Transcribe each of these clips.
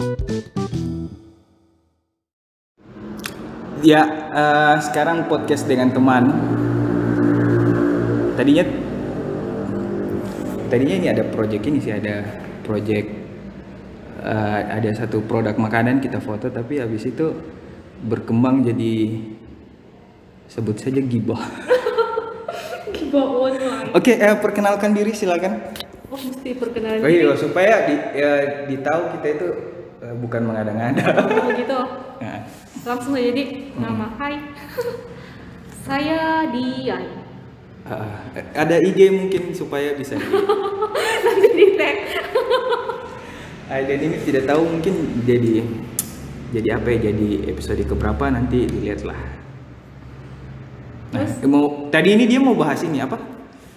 Ya, eh, sekarang podcast dengan teman. Tadinya tadinya ini ada project ini sih ada project eh, ada satu produk makanan kita foto tapi habis itu berkembang jadi sebut saja gibah. Gibah online. Oke, eh, perkenalkan diri silakan. Oh mesti perkenalan Oh iya, supaya di, ya, ditahu kita itu eh, bukan mengada-ngada. Oh gitu. Nah, Langsung aja di nama. Hai. Saya Dian. ah, ada IG mungkin supaya bisa. Nanti di tag. Ah, dan ini tidak tahu mungkin jadi jadi apa ya jadi episode keberapa nanti dilihatlah. Nah, Terus? mau tadi ini dia mau bahas ini apa?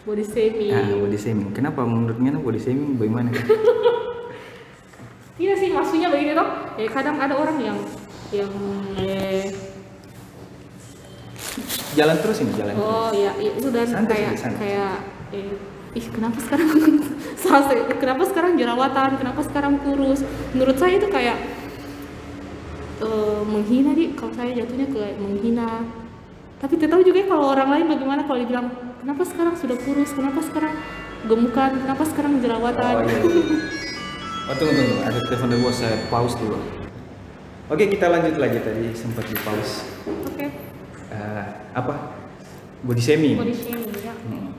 Body shaming. Ah, body shaming. Kenapa menurutnya body shaming bagaimana? Iya sih maksudnya begini toh. Eh kadang ada orang yang yang eh jalan terus ini jalan. terus. oh ya itu dan Santai kayak santai. kayak eh ih kenapa sekarang kenapa sekarang jerawatan kenapa sekarang kurus menurut saya itu kayak eh, menghina di kalau saya jatuhnya kayak menghina tapi tahu juga ya kalau orang lain bagaimana kalau dibilang kenapa sekarang sudah kurus kenapa sekarang gemukan kenapa sekarang jerawatan Oh, iya. oh tunggu tunggu, ada telepon dari bos saya pause dulu. Oke kita lanjut lagi tadi sempat di pause. oke Eh, apa? Body shaming. body shaming ya Hmm.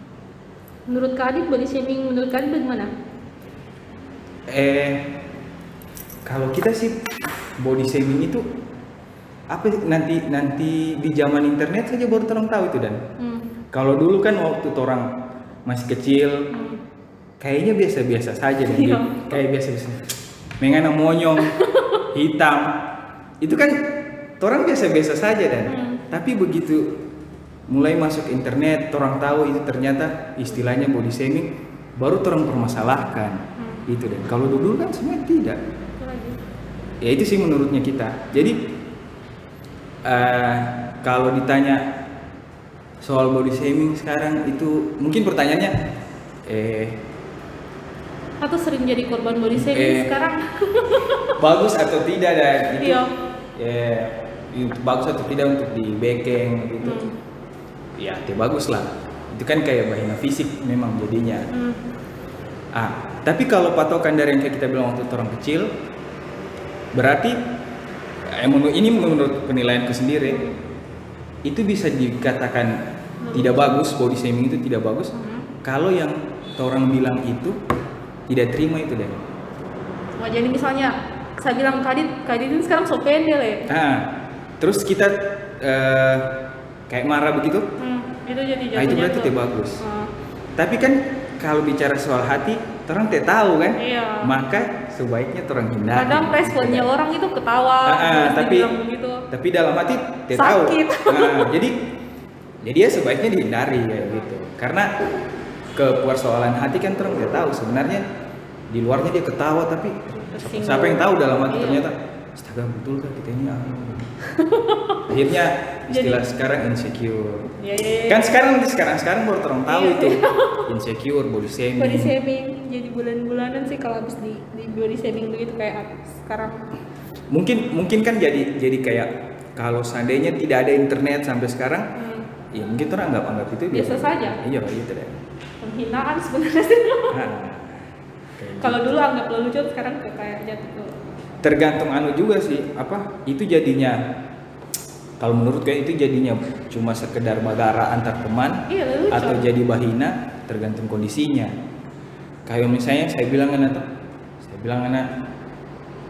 menurut Kak Adit body shaming menurut Kak Adit bagaimana Eh, kalau kita sih body shaming itu apa nanti nanti di zaman internet saja baru orang tahu itu dan hmm. kalau dulu kan waktu orang masih kecil Hmm. Kayaknya biasa-biasa saja dan Iya. kayak biasa-biasa. Mengana monyong hitam. Itu kan orang biasa-biasa saja dan. Hmm. tapi begitu mulai masuk internet orang tahu itu ternyata istilahnya body shaming baru orang permasalahkan. Hmm. itu dan. Kalau dulu kan sebenarnya tidak. Ya itu sih menurutnya kita. Jadi eh, kalau ditanya soal body shaming sekarang itu mungkin pertanyaannya eh atau sering jadi korban body Eh. shaming sekarang bagus atau tidak dan itu Iya. ya itu bagus atau tidak untuk di backing gitu Hmm. ya itu bagus lah itu kan kayak bahina fisik memang jadinya Hmm. ah tapi kalau patokan dari yang kayak kita bilang waktu orang kecil berarti eh, menurut ini menurut penilaianku sendiri itu bisa dikatakan tidak bagus body shaming itu tidak bagus Hmm. kalau yang orang bilang itu tidak terima itu deh Wah, jadi misalnya saya bilang kadit, kadit ini sekarang so pendek ya. Nah, terus kita eh, kayak marah begitu, Hmm, itu jadi nah itu berarti jatuh. tidak bagus. Ah, Tapi kan kalau bicara soal hati, orang tidak tahu kan, Iya. maka sebaiknya orang hindari. kadang responnya orang itu ketawa, ah, terus tapi begitu. tapi dalam hati tidak tahu. Sakit. Nah, jadi jadi ya sebaiknya dihindari kayak gitu. Karena ke persoalan hati kan orang tidak tahu sebenarnya di luarnya dia ketawa tapi Tersinggung. siapa yang tahu dalam hati Iya. ternyata astaga betul kan kita ini anu?" akhirnya istilah sekarang insecure Ya, ya, ya. kan sekarang sekarang sekarang baru orang tahu Iya. itu insecure body shaming body shaming jadi bulan-bulanan sih kalau habis di, di body shaming begitu kayak sekarang. mungkin mungkin kan jadi jadi kayak kalau seandainya tidak ada internet sampai sekarang Hmm, ya mungkin orang anggap anggap itu Biasa saja. iya gitu deh penghinaan sebenarnya sih. Nah, kalau dulu anggap lucu sekarang kayak kayak jatuh tergantung anu juga sih apa itu jadinya kalau menurut kayak itu jadinya cuma sekedar bagara antar teman Iya, lucu. atau jadi bahina tergantung kondisinya kayak misalnya saya bilang anak saya bilang anak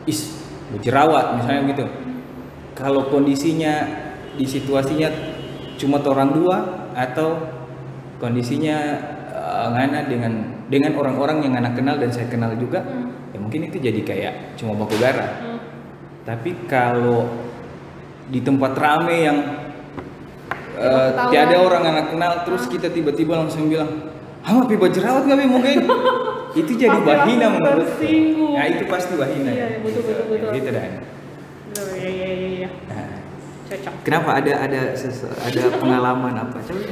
is jerawat misalnya gitu kalau kondisinya di situasinya cuma orang dua atau kondisinya eh, ngana dengan dengan orang-orang yang anak kenal dan saya kenal juga Hmm. ya mungkin itu jadi kayak cuma baku gara Hmm. tapi kalau di tempat rame yang Ketahuan. tiada orang anak kenal terus kita tiba-tiba langsung bilang Hama pipa jerawat nggak Bi, mungkin itu jadi bahina menurut ya itu pasti bahina Iya, ya. betul, betul, betul. gitu dan Oh, iya iya iya iya. Nah, cocok. Kenapa? Ada ada ada pengalaman apa? Coba.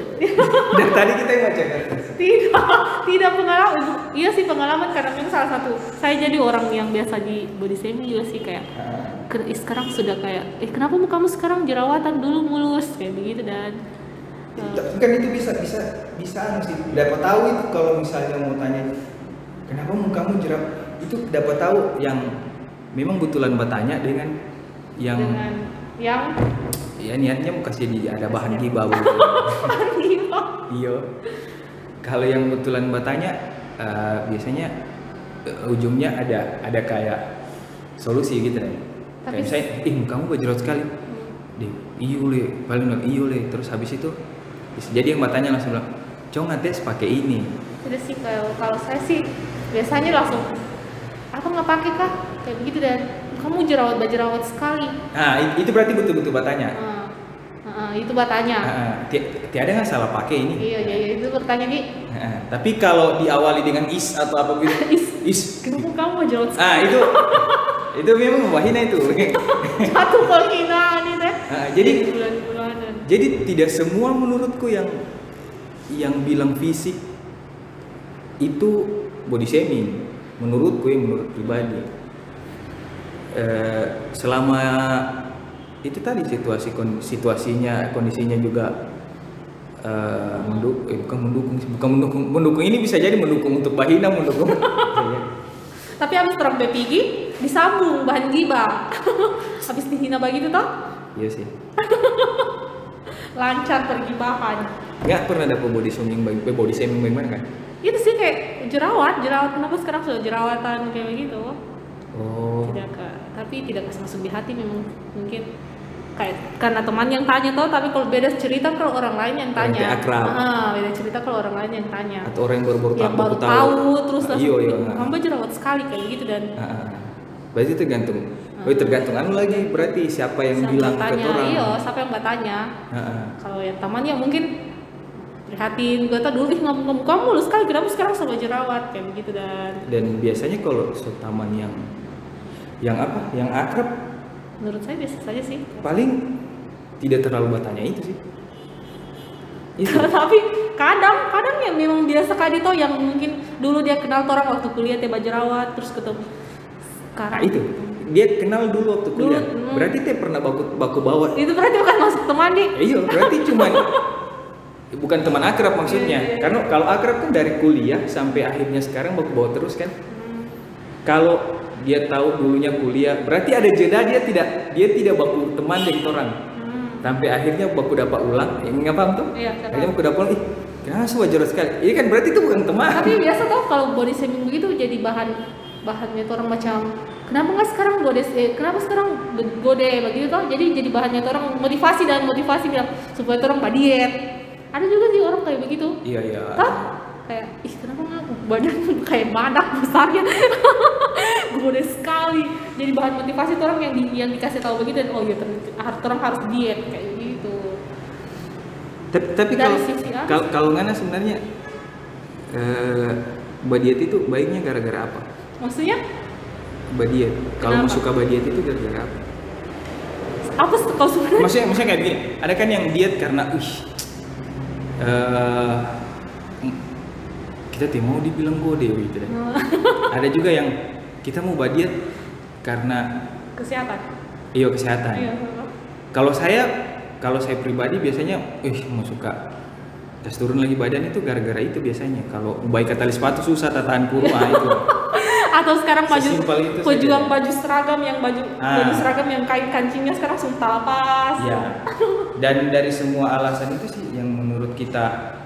Dari tadi kita yang baca kertas. tidak tidak pengalaman. Iya sih pengalaman karena memang salah satu saya jadi orang yang biasa di body shaming juga sih kayak Ah, "Ken- ih, sekarang sudah kayak eh kenapa kamu sekarang jerawatan dulu mulus? Kayak begitu dan eh, kan itu bisa bisa bisa anu sih. Dapat tahu itu kalau misalnya mau tanya kenapa mukamu jerawat? Itu dapat tahu yang memang betulan bertanya dengan yang dengan yang ya niatnya mau kasih di ada bahan gibah begitu. iya. Kalau yang betulan bertanya eh, biasanya eh, ujungnya ada ada kayak solusi gitu kan. Tapi- kayak saya ih kamu berjerawat sekali. Deh iyo le. Paling bilang iyo le. Terus habis itu bisa jadi yang bertanya langsung bilang cong ngetes pakai ini. Tidak sih kalau kalau saya sih biasanya langsung aku nggak pakai kah kayak begitu dan. Kamu jerawat jerawat sekali. Nah itu berarti betul-betul bertanya Ah, ah, itu bertanya Ah, ti- tiada nggak salah pakai ini? Iya iya iya, itu bertanya di Ah, tapi kalau diawali dengan is atau apa gitu is. is. Kenapa kamu sekali ah itu itu memang wahina itu. Satu penghinaan itu. Ah, jadi Jadi tidak semua menurutku yang yang bilang fisik itu body shaming. Menurutku yang menurut pribadi. Eh, selama itu tadi situasi situasinya kondisinya juga eh, mendukung eh, bukan mendukung bukan mendukung mendukung ini bisa jadi mendukung untuk Bahina mendukung. Tapi habis terang bepigi disambung bahan gibah habis dihina begitu toh? Iya sih. Lancar pergibahan nggak pernah ada body shaming bagi- eh, body shaming bagaimana kan? Itu sih kayak jerawat jerawat kenapa sekarang sudah jerawatan kayak begitu? Oh. Tidak ke tapi tidak kasih masuk di hati memang mungkin kayak karena teman yang tanya tau tapi kalau beda cerita kalau orang lain yang Orang tanya. kayak akrab. ah beda cerita kalau orang lain yang tanya. Atau orang yang baru-baru yang tahu baru baru tahu terus langsung iya iya. "Ih, kamu jerawat sekali kayak gitu dan Ah, ah. berarti tergantung. Oh tergantung anu lagi. Berarti siapa yang siapa bilang ke tanya? orang? Iya siapa yang bertanya Ah, ah. kalau yang teman yang mungkin prihatin gue tau dulu ih kamu kamu lu sekali kenapa sekarang sama jerawat kayak begitu dan dan biasanya kalau setaman yang yang apa? Yang akrab menurut saya biasa saja sih. Paling tidak terlalu bertanya itu sih. Itu. Tapi kadang kadang yang memang biasa kali toh yang mungkin dulu dia kenal orang waktu kuliah tiba jerawat terus ketemu nah sekarang itu. Dia kenal dulu waktu Dulu, kuliah. hmm. berarti dia pernah baku baku bawa. Itu berarti bukan masuk teman nih iya berarti cuman bukan teman akrab maksudnya. Iya, iya, iya. karena kalau akrab kan dari kuliah sampai akhirnya sekarang baku bawa terus kan. Hmm. kalau dia tahu dulunya kuliah. Berarti ada jeda dia tidak dia tidak baku teman dengan orang. Hmm. sampai akhirnya baku dapat ulang. Ya nggak paham tuh? Iya, akhirnya baku dapat ulang. Ih kenapa sih wajar sekali. Ini kan? Berarti itu bukan teman. Tapi biasa tau kalau body shaming begitu jadi bahan bahannya tuh orang macam kenapa nggak sekarang gode eh, kenapa sekarang gode? Begitu tau. Jadi jadi bahannya tuh orang motivasi dan motivasi bilang supaya orang diet. Ada juga sih orang kayak begitu. Iya iya. Tau? kayak ih kenapa badan kayak badak besarnya. Gede sekali. Jadi bahan motivasi tuh orang yang di, yang dikasih tahu begitu dan oh iya harus orang harus diet kayak gitu. Tapi, tapi kalau kalau kalau ngana sebenarnya eh badiat itu baiknya gara-gara apa? Maksudnya? Badiat kalau mau suka badiat itu gara-gara apa? Apa kalau sebenarnya? Maksudnya maksudnya kayak gini. Ada kan yang diet karena ih eh, kita tidak mau dibilang gode gitu deh. ada juga yang kita mau badiat karena kesehatan? Iyo kesehatan. Iya. Kalau saya kalau saya pribadi biasanya ih mau suka tes turun lagi badan itu gara-gara itu biasanya. Kalau baik tali sepatu susah tatahan kurung ah itu. Atau sekarang baju pejuang baju seragam yang baju Ah. baju seragam yang kain kancingnya sekarang sumpah lepas ya dan dari semua alasan itu sih yang menurut kita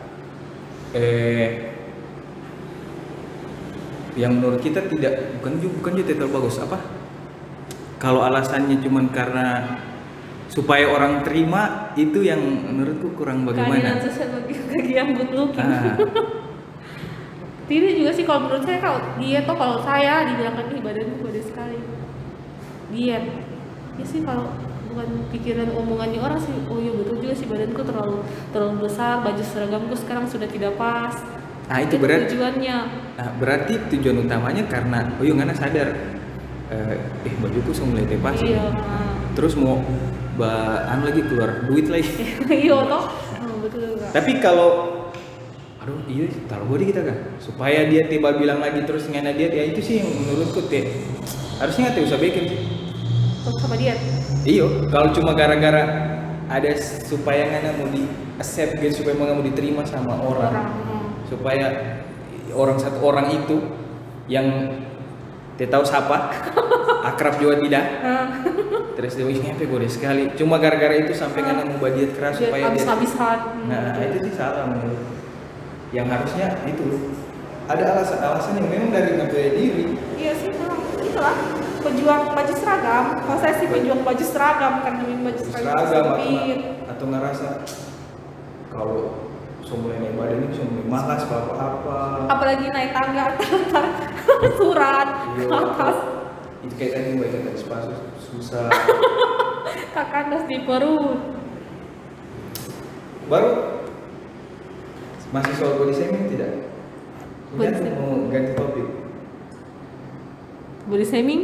eh yang menurut kita tidak bukan juga bukan juga tidak bagus apa kalau alasannya cuman karena supaya orang terima itu yang menurutku kurang keadilan bagaimana sosial bagi bagi yang good looking ah, Tidak juga sih kalau menurut saya kalau diet tuh kalau saya dibilangkan ih badanku gede sekali. Diet. Ya sih kalau bukan pikiran omongannya orang sih, oh iya betul juga sih badanku terlalu terlalu besar, baju seragamku sekarang sudah tidak pas. Nah itu berarti tujuannya. nah, berarti tujuan utamanya karena oh iya ngana sadar. Eh, eh bajuku sudah mulai tepas iya terus mau ba anu lagi keluar duit lagi. Iya toh. Oh, betul Kak. tapi kalau aduh iya taruh body kita kan supaya dia tiba bilang lagi terus ngana dia ya itu sih yang menurutku teh. Harusnya nggak usah bikin. Sih sama dia iyo kalau cuma gara-gara ada supaya ngana mau di accept gitu supaya mau diterima sama orang, orang hmm. Supaya orang satu orang itu yang dia tahu siapa akrab juga tidak. Ah, terus dia wih ngepe gue sekali. Cuma gara-gara itu sampai ngana mau badiat keras dia supaya dia habis-habisan. Hmm, Nah, itu sih salah menurut. Yang harusnya itu. Ada alasan-alasan yang memang dari ngambil diri. Iya sih, memang. Itulah pejuang baju seragam. Kalau saya sih pejuang baju seragam karena baju seragam, Seragam atau, atau ngerasa kalau semua naik badan ini semua malas apa apa. Apalagi naik tangga antar surat ke Iya. atas, Itu kayak tadi baca dari sepatu susah. ke kandas di perut. Baru masih soal body shaming tidak? Body Jangan shaming. mau ganti topik. Body shaming,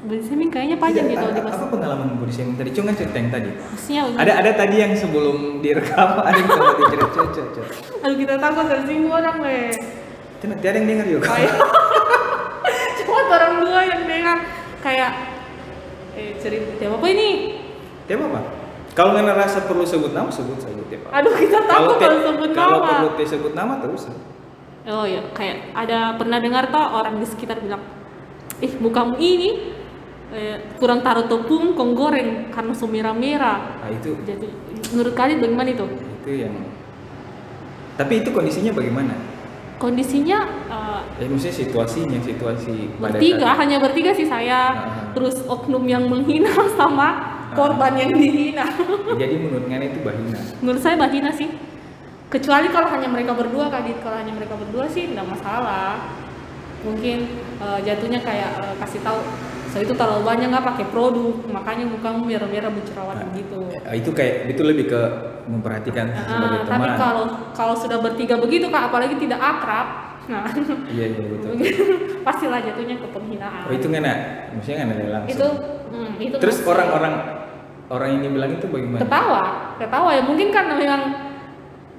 body shaming kayaknya panjang Tidak, gitu apa, di mas. apa pengalaman body shaming tadi? Cuma cerita yang tadi. Maksudnya Ada ada tadi yang sebelum direkam ada yang sempat dicerita. Coba. Aduh kita takut tersinggung orang. Itu nanti ada yang dengar. Kayak cuma orang dua yang dengar kayak eh cerita apa ini? Tema apa? Kalau nggak ngerasa perlu sebut nama, sebut saja tema. Aduh kita takut te- kalau sebut kalau nama. perlu te sebut nama terus. Oh ya, kayak ada pernah dengar toh orang di sekitar bilang, ih mukamu ini eh, kurang taruh tepung, kong goreng karena so merah-merah. Nah itu Jadi menurut kalian bagaimana itu? itu yang. Tapi itu kondisinya bagaimana? Kondisinya eh, Ya maksudnya situasinya, situasi bertiga, hanya bertiga sih saya. Ah. Terus oknum yang menghina sama korban yang dihina. Jadi menurut Ngana itu bahina. menurut saya bahina sih. Kecuali kalau hanya mereka berdua Kadit, kalau hanya mereka berdua sih tidak masalah. Mungkin eh, jatuhnya kayak eh, kasih tahu saya itu terlalu banyak nggak pakai produk, makanya mukamu merah-merah berjerawat gitu. Eh, Itu kayak itu lebih ke memperhatikan sebagai Ah, tapi teman. kalau kalau sudah bertiga begitu kak, apalagi tidak akrab, nah Iya iya betul. pastilah jatuhnya ke penghinaan. Oh itu Ngana, maksudnya ada langsung. itu, hmm, itu Terus orang-orang orang ini bilang itu bagaimana? ketawa, ketawa ya mungkin karena memang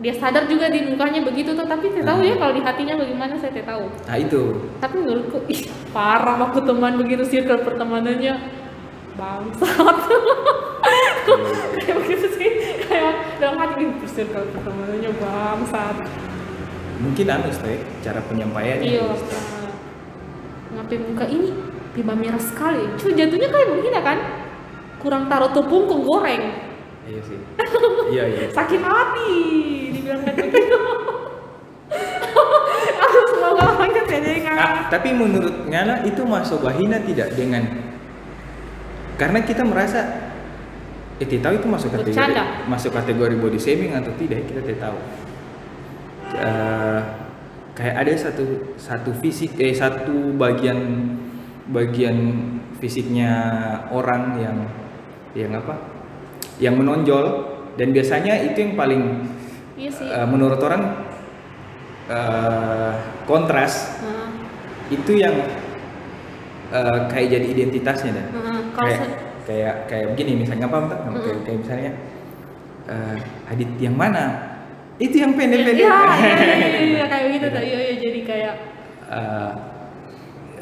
dia sadar juga di mukanya begitu tuh, tapi tidak tahu ya kalau di hatinya bagaimana saya tidak tahu. Nah itu Tapi menurutku ih parah waktu teman begitu circle pertemanannya bangsat. kayak begitu sih kayak dalam hati ih circle pertemanannya bangsat. mungkin anu Stek, cara penyampaiannya. Iya. Ngapain muka ini tiba merah sekali. Cuma jatuhnya kayak menghina kan? Kurang taruh tepung kok goreng. Iya sih. iya iya. Sakit hati begitu. Aku semoga orangnya tidak dengar. Ah, tapi menurut Ngana itu masuk wahina tidak dengan karena kita merasa eh tidak tahu itu masuk kategori Bercanda. masuk kategori body shaming atau tidak kita tidak tahu. Eh, kayak ada satu satu fisik eh satu bagian bagian fisiknya orang yang yang apa yang menonjol dan biasanya itu yang paling Iya sih. eh, menurut orang eh, kontras Nah, itu yang eh, kayak jadi identitasnya dan kalau kayak se- kayak kayak begini misalnya apa entah kayak, kayak misalnya eh, Adit yang mana? Itu yang pendek-pendek. Iya, iya, iya, iya, iya, kayak gitu tuh. Iya, iya, jadi kayak Eh,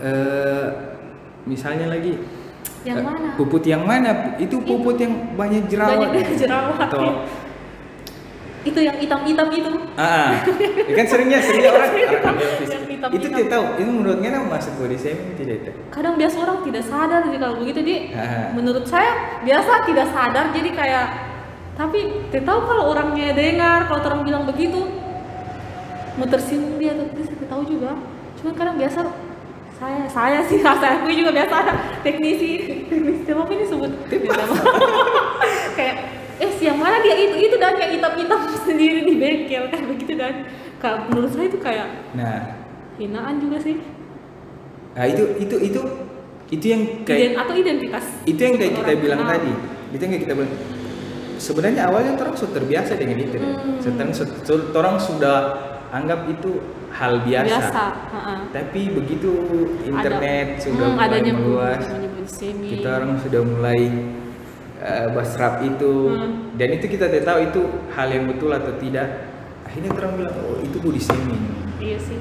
eh, misalnya lagi yang eh, mana? puput yang mana? Itu puput yang banyak jerawat. Banyak jerawat. atau Itu yang hitam-hitam itu. ah ya kan seringnya seringnya orang ambil fisik. hitam- hitam. itu tidak tahu itu menurutnya nama masuk body shaming tidak itu Kadang biasa orang tidak sadar sih kalau begitu dia. Ah. Menurut saya biasa tidak sadar jadi kayak tapi tidak tahu kalau orangnya dengar kalau orang bilang begitu mau tersinggung dia atau tidak tahu juga. Cuma kadang biasa saya saya sih saya akui juga biasa ada teknisi teknisi apa ini sebut Siang mana dia itu itu dan yang hitam-hitam sendiri di bengkel kayak begitu dan kalau menurut saya itu kayak nah hinaan juga sih nah itu itu itu itu yang kayak Iden- atau identitas itu yang kayak kita bilang kenal. tadi itu yang kayak kita bilang sebenarnya awalnya orang sudah terbiasa dengan itu Hmm. Setan- se- se- orang sudah anggap itu hal biasa. biasa ha-ha. Tapi begitu internet Ada- sudah hmm, mulai meluas, kita orang sudah mulai uh, basrap itu Hmm. dan itu kita tidak tahu itu hal yang betul atau tidak. Akhirnya orang bilang oh itu body shaming. Iya sih.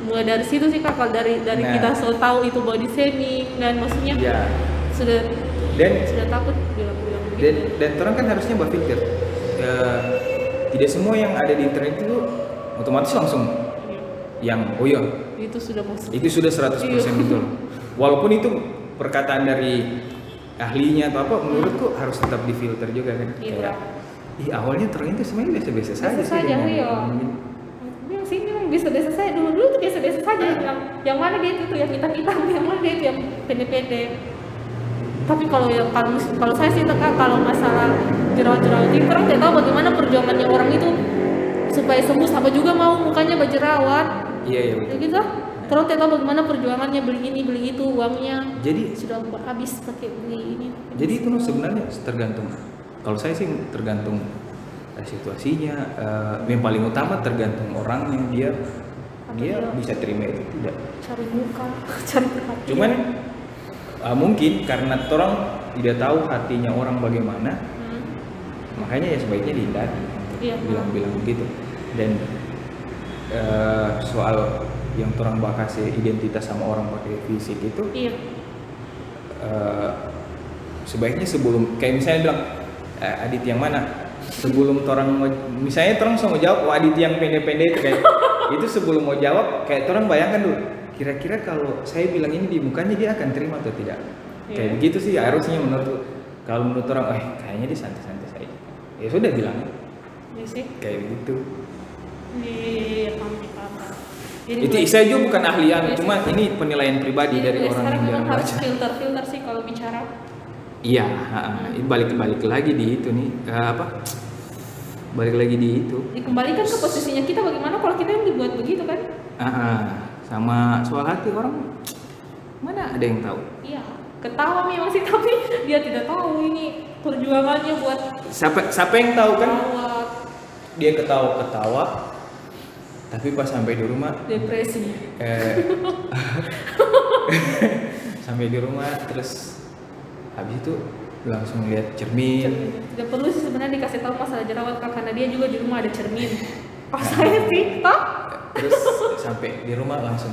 Mulai dari situ sih kak, kalau dari dari Nah. kita so tahu itu body shaming dan maksudnya Ya. sudah Dan sudah takut bilang-bilang begitu. dan dan orang kan harusnya berpikir eh, tidak semua yang ada di internet itu otomatis langsung Iya. yang oh iya Itu sudah itu sudah 100% Iya. betul. Walaupun itu perkataan dari ahlinya atau apa menurutku harus tetap difilter juga kan. Iya. Kayak, ih awalnya terang itu sebenarnya biasa-biasa saja Biasa sih. saja, iya. Bilang sih bilang biasa-biasa saja dulu dulu tuh biasa-biasa saja yang yang mana dia itu tuh yang hitam-hitam, yang mana dia itu yang pendek-pendek. Tapi kalau yang kalau kalau saya sih kak kalau masalah jerawat-jerawat itu orang tidak tahu bagaimana perjuangannya orang itu supaya sembuh sampai juga mau mukanya berjerawat. Iya iya Ya gitu. Terus tahu bagaimana perjuangannya beli ini beli itu uangnya Jadi sudah habis pakai beli ini. jadi itu sebenarnya tergantung. Kalau saya sih tergantung situasinya. eh, yang paling utama tergantung orangnya dia dia Iya. bisa terima itu tidak. cari muka, cari perhatian. Cuman eh, mungkin karena orang tidak tahu hatinya orang bagaimana, Hmm. makanya ya sebaiknya dihindari Iya. bilang-bilang begitu dan eh, soal yang orang bahas ya, identitas sama orang pakai fisik itu Iya. eh, sebaiknya sebelum kayak misalnya bilang eh, Adit yang mana sebelum orang mau misalnya orang mau jawab oh, Adit yang pendek-pendek itu kayak itu sebelum mau jawab kayak orang bayangkan dulu kira-kira kalau saya bilang ini di mukanya dia akan terima atau tidak kayak Iya. begitu sih harusnya menurut kalau menurut orang eh kayaknya dia santai-santai saja ya sudah bilang Iya sih. kayak begitu Iya, paham. Jadi itu saya juga bukan ahlian sih. cuma ini penilaian pribadi Iya, dari iya, orang yang jarang harus baca filter-filter sih kalau bicara. iya ha-ha. ini balik-balik lagi di itu nih apa balik lagi di itu Dikembalikan ke posisinya kita bagaimana kalau kita yang dibuat begitu kan? Ah, sama soal hati orang mana ada yang tahu Iya. Ketawa memang sih tapi dia tidak tahu ini perjuangannya buat siapa siapa yang tahu kan rawat dia ketawa ketawa tapi pas sampai di rumah depresi. eh, sampai di rumah terus habis itu langsung lihat cermin Tidak perlu sih sebenarnya dikasih tahu masalah jerawat Kak, karena dia juga di rumah ada cermin. Oh saya sih, toh? terus sampai di rumah langsung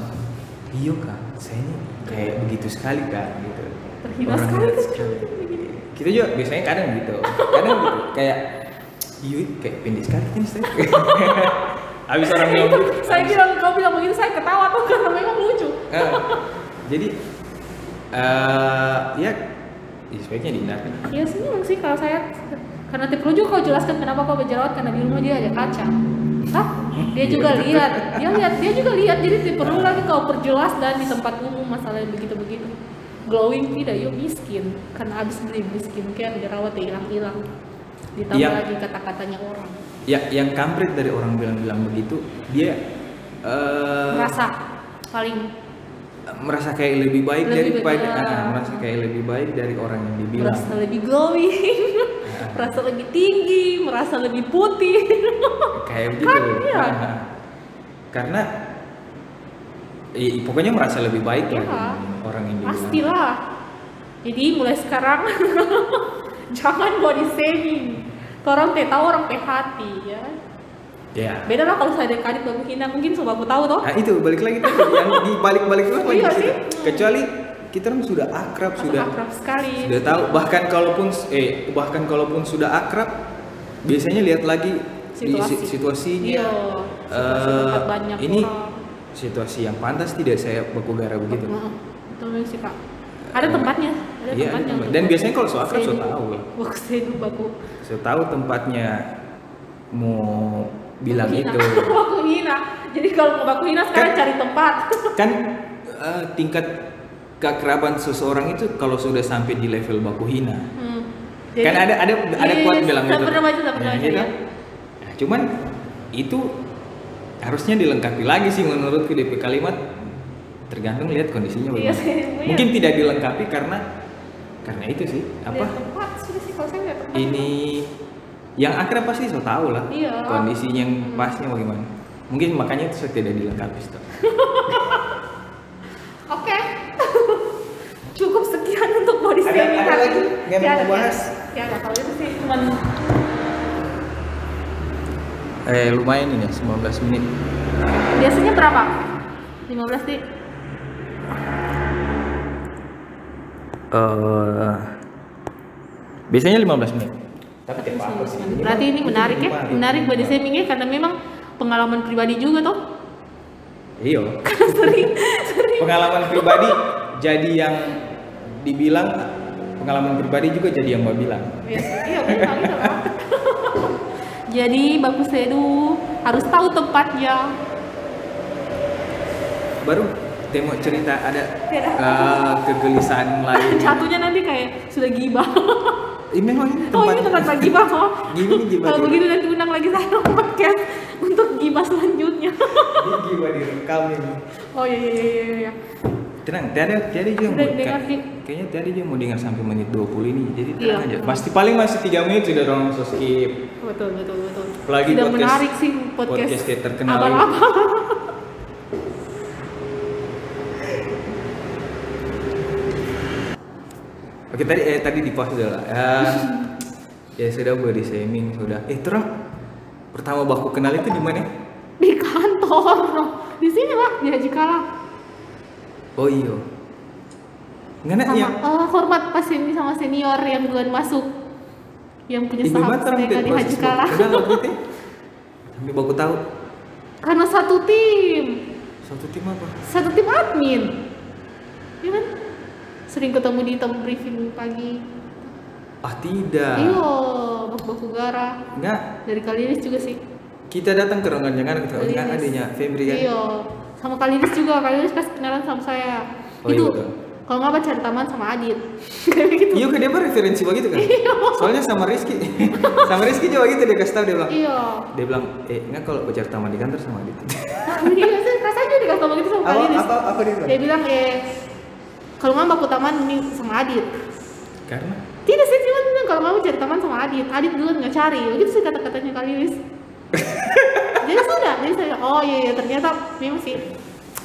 iya kan saya ini kayak begitu sekali kan gitu Terhina Orang sekali tuh. kita juga biasanya kadang gitu kadang gitu kayak iya kayak pendek sekali kan saya habis orang bilang Itu, saya bilang kau bilang begitu saya ketawa tuh karena memang lucu. Ah, jadi eh ya, ya sebaiknya dihindarkan Iya sih memang sih kalau saya karena tidak perlu juga kau jelaskan kenapa kau berjerawat karena di rumah dia ada kaca. Hah? Dia Iya, juga lihat, dia lihat, dia juga lihat. Jadi tidak perlu lagi kau perjelas dan di tempat umum masalah yang begitu-begitu. Glowing tidak, yuk miskin karena habis beli beli skincare jerawat ya hilang-hilang. Ditambah Yang- lagi kata-katanya orang. Ya yang kampret dari orang bilang-bilang begitu dia eh Merasa paling merasa kayak lebih baik Lebih daripada baik, ah. merasa kayak lebih baik dari orang yang dibilang merasa lebih glowing, Ah. merasa lebih tinggi, merasa lebih putih. kayak begitu iya. Ah, karena i- pokoknya merasa lebih baik lah Iya. orang yang dibilang Pastilah. Jadi mulai sekarang jangan body shaming. Orang teh tahu orang teh hati ya. ya Beda lah kalau saya dekat baku hina mungkin sobat aku tahu toh. nah itu balik lagi tadi yang di balik-balik lagi Iya ke situ. sih. kecuali kita kan sudah akrab sudah akrab sekali. sudah tahu bahkan kalaupun eh bahkan kalaupun sudah akrab biasanya lihat lagi di Situasi. si- situasinya Iya. situasi tempat banyak ini orang. situasi yang pantas tidak saya baku gara begitu Betul sih kak. Ada tempatnya. Ada Iya, tempatnya. untuk Dan biasanya kalau so akrab, so Saya tahu. dulu- Baku saya tahu tempatnya mau bilang baku itu baku hina. Jadi kalau mau baku hina sekarang Kan- cari tempat. kan eh, tingkat keakraban seseorang itu kalau sudah sampai di level baku hina Hmm. kan ada ada ada Yes, kuat bilang gitu pernah baca, pernah Ya, gitu. ya. Nah, cuman itu harusnya dilengkapi lagi sih menurutku DP kalimat tergantung lihat kondisinya Iya bagaimana iya. mungkin tidak dilengkapi karena karena itu sih apa Lihat tempat sih kalau saya tempat. ini yang akrab pasti so tahu lah Iya. kondisinya yang Hmm. pasnya bagaimana Mungkin makanya itu saya tidak dilengkapi. Oke. Cukup sekian untuk body Ada- shaming ada lagi ini. yang Ya, mau ada, bahas? Ya, ada. kalau itu sih cuman Eh lumayan ini ya 19 menit. biasanya berapa? 15 sih. Eh biasanya 15 menit. Tapi tidak apa-apa sih. Berarti ini menarik ya, menarik body shamingnya karena memang pengalaman pribadi juga toh. Iya. sering, sering. Pengalaman pribadi jadi yang dibilang pengalaman pribadi juga jadi yang mbak bilang. Iya, iya kan. Jadi bagus Edu harus tahu tempatnya. Baru temu cerita ada eh, kegelisahan lain. Jatuhnya nanti kayak sudah gibah. Ini memang ini Oh ini tempat lagi gibah oh. Gini gibah. Kalau begitu nanti undang lagi saya podcast untuk gibah selanjutnya. Ini gibah direkam ini. Oh iya iya iya iya. iya. Tenang, tiada tiada juga mau dengar, Dik. kayaknya tiada juga mau dengar sampai menit 20 ini. Jadi Iya. tenang aja. Pasti paling masih 3 menit sudah dong so skip. Betul betul betul. Apalagi Tidak podcast- menarik sih podcast. podcast kayak terkenal ini. Oke tadi eh tadi di pause dulu lah. Ya, ya sudah body shaming sudah. Eh terang pertama baku kenal itu di mana? Di kantor. Di sini lah di Haji Kala. Oh iya. Ngana Sama yang eh, hormat pas ini sama senior yang duluan masuk. Yang punya sahabat mereka di Haji Kala. Kenal waktu itu? Sampai baku tahu Karena satu tim. satu tim apa? Satu tim admin. Iya kan? Sering ketemu di tamu briefing pagi. Ah tidak. Iyo, baku-baku gara. Enggak, Dari Kalinis juga sih. kita datang ke ruangan jangan kita Kalinis. enggak adanya Febri kan. Iya. Sama Kalinis juga. Kalinis pas kenalan sama saya. Oh, iya itu betul. kalau nggak cari taman sama Adit. Kayak gitu. Iya kan dia referensi begitu kan? Soalnya sama Rizky, sama Rizky juga gitu dia kasih tahu dia bilang, Iya. dia bilang, eh enggak kalau pacar taman di kantor sama gitu. Nah, iya sih, rasanya dikasih tau begitu sama Kalinis. apa, apa dia bilang? Dia bilang eh kalau nggak baku taman ini sama Adit. Karena Tidak sih, cuma bilang kalau mau cari taman sama Adit. Adit dulu nggak cari. Begitu sih kata-katanya Kalinis. jadi sudah, jadi saya oh iya, iya ternyata memang sih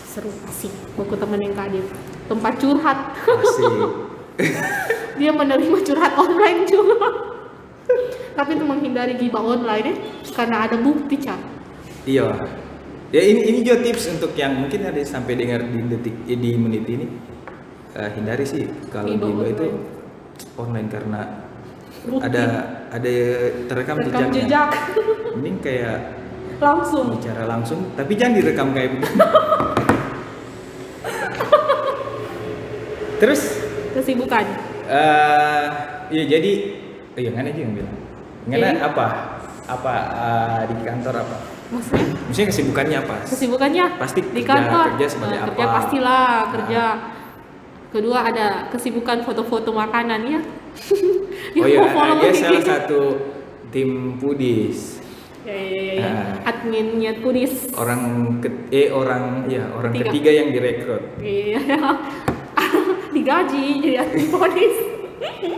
seru asik baku temenin Kak Adit. Tempat curhat. Dia menerima curhat online juga. Tapi itu menghindari gibah online ya, karena ada bukti cak. iya. Ya ini ini juga tips untuk yang mungkin ada sampai dengar di detik di menit ini. Eh, hindari sih kalau Gibah gibah itu online. karena Bukti. ada ada terekam Rekam jejaknya. jejak Mending kayak langsung. bicara langsung, tapi jangan direkam kayak begini. Terus Kesibukan. eh iya jadi iya ngana aja yang bilang. Ngana apa? Apa eh, di kantor apa? Maksudnya? Maksudnya kesibukannya apa? Kesibukannya Pasti di kerja- kantor. kerja sebagai Nah, apa? Kerja pastilah Nah. Kedua ada kesibukan foto-foto makanan ya. Oh iya, dia salah satu tim pudis. Ya, ya, ya, ya. Nah. Adminnya Kudis. Orang ke, eh orang ya orang Ketiga. ketiga yang direkrut. Iya. Digaji jadi admin Kudis.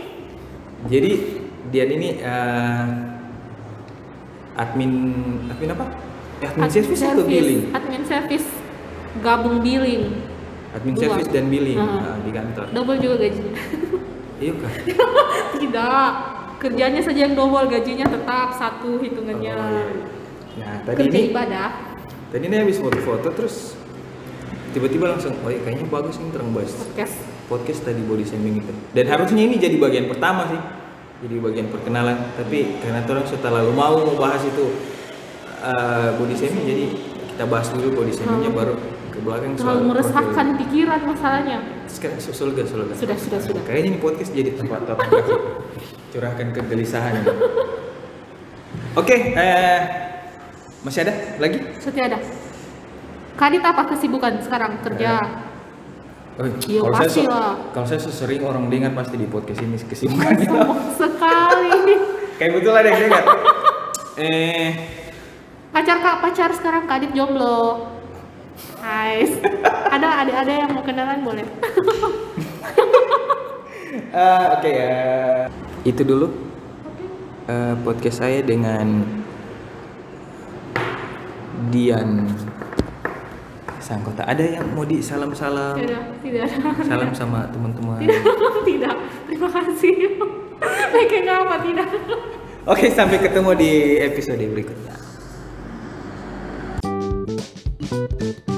Jadi dia ini eh, admin admin apa? Admin service atau billing? Admin service gabung billing. Admin Dua. service dan billing Nah. nah, di kantor. Double juga gajinya. Iya kan? Tidak. Kerjanya saja yang double, gajinya tetap satu hitungannya. Oh, iya. Nah, tadi Kerja ini ibadah. tadi ini habis foto-foto terus tiba-tiba langsung oh iya kayaknya bagus nih terang bahas Podcast. podcast tadi body shaming itu. Dan harusnya ini jadi bagian pertama sih. Jadi bagian perkenalan, tapi karena orang sudah lalu mau membahas itu eh, body shaming jadi kita bahas dulu body shamingnya Hmm. baru ke belakang Terlalu meresahkan profil. pikiran masalahnya. Sekarang sulga sulga. Sudah, sudah, sudah. Kayaknya ini podcast jadi tempat orang curahkan kegelisahan. Oke, eh, masih ada lagi? Seperti ada. Kadit apa kesibukan sekarang kerja? Oh, Iya, kalau saya pasti so- lah. kalau saya sering orang dengar pasti di podcast ini kesibukan. Sombong sekali. Kayak betul ada yang dengar. eh, Pacar kak, pacar sekarang Kadit jomblo guys. Ada ada ada yang mau kenalan boleh. Uh, oke okay, ya. Uh. itu dulu uh, podcast saya dengan Dian sang kota ada yang mau di salam salam tidak tidak. Ada. salam sama teman-teman. Tidak tidak. Terima kasih. Baiknya apa tidak. Oke okay, sampai ketemu di episode berikutnya. thank you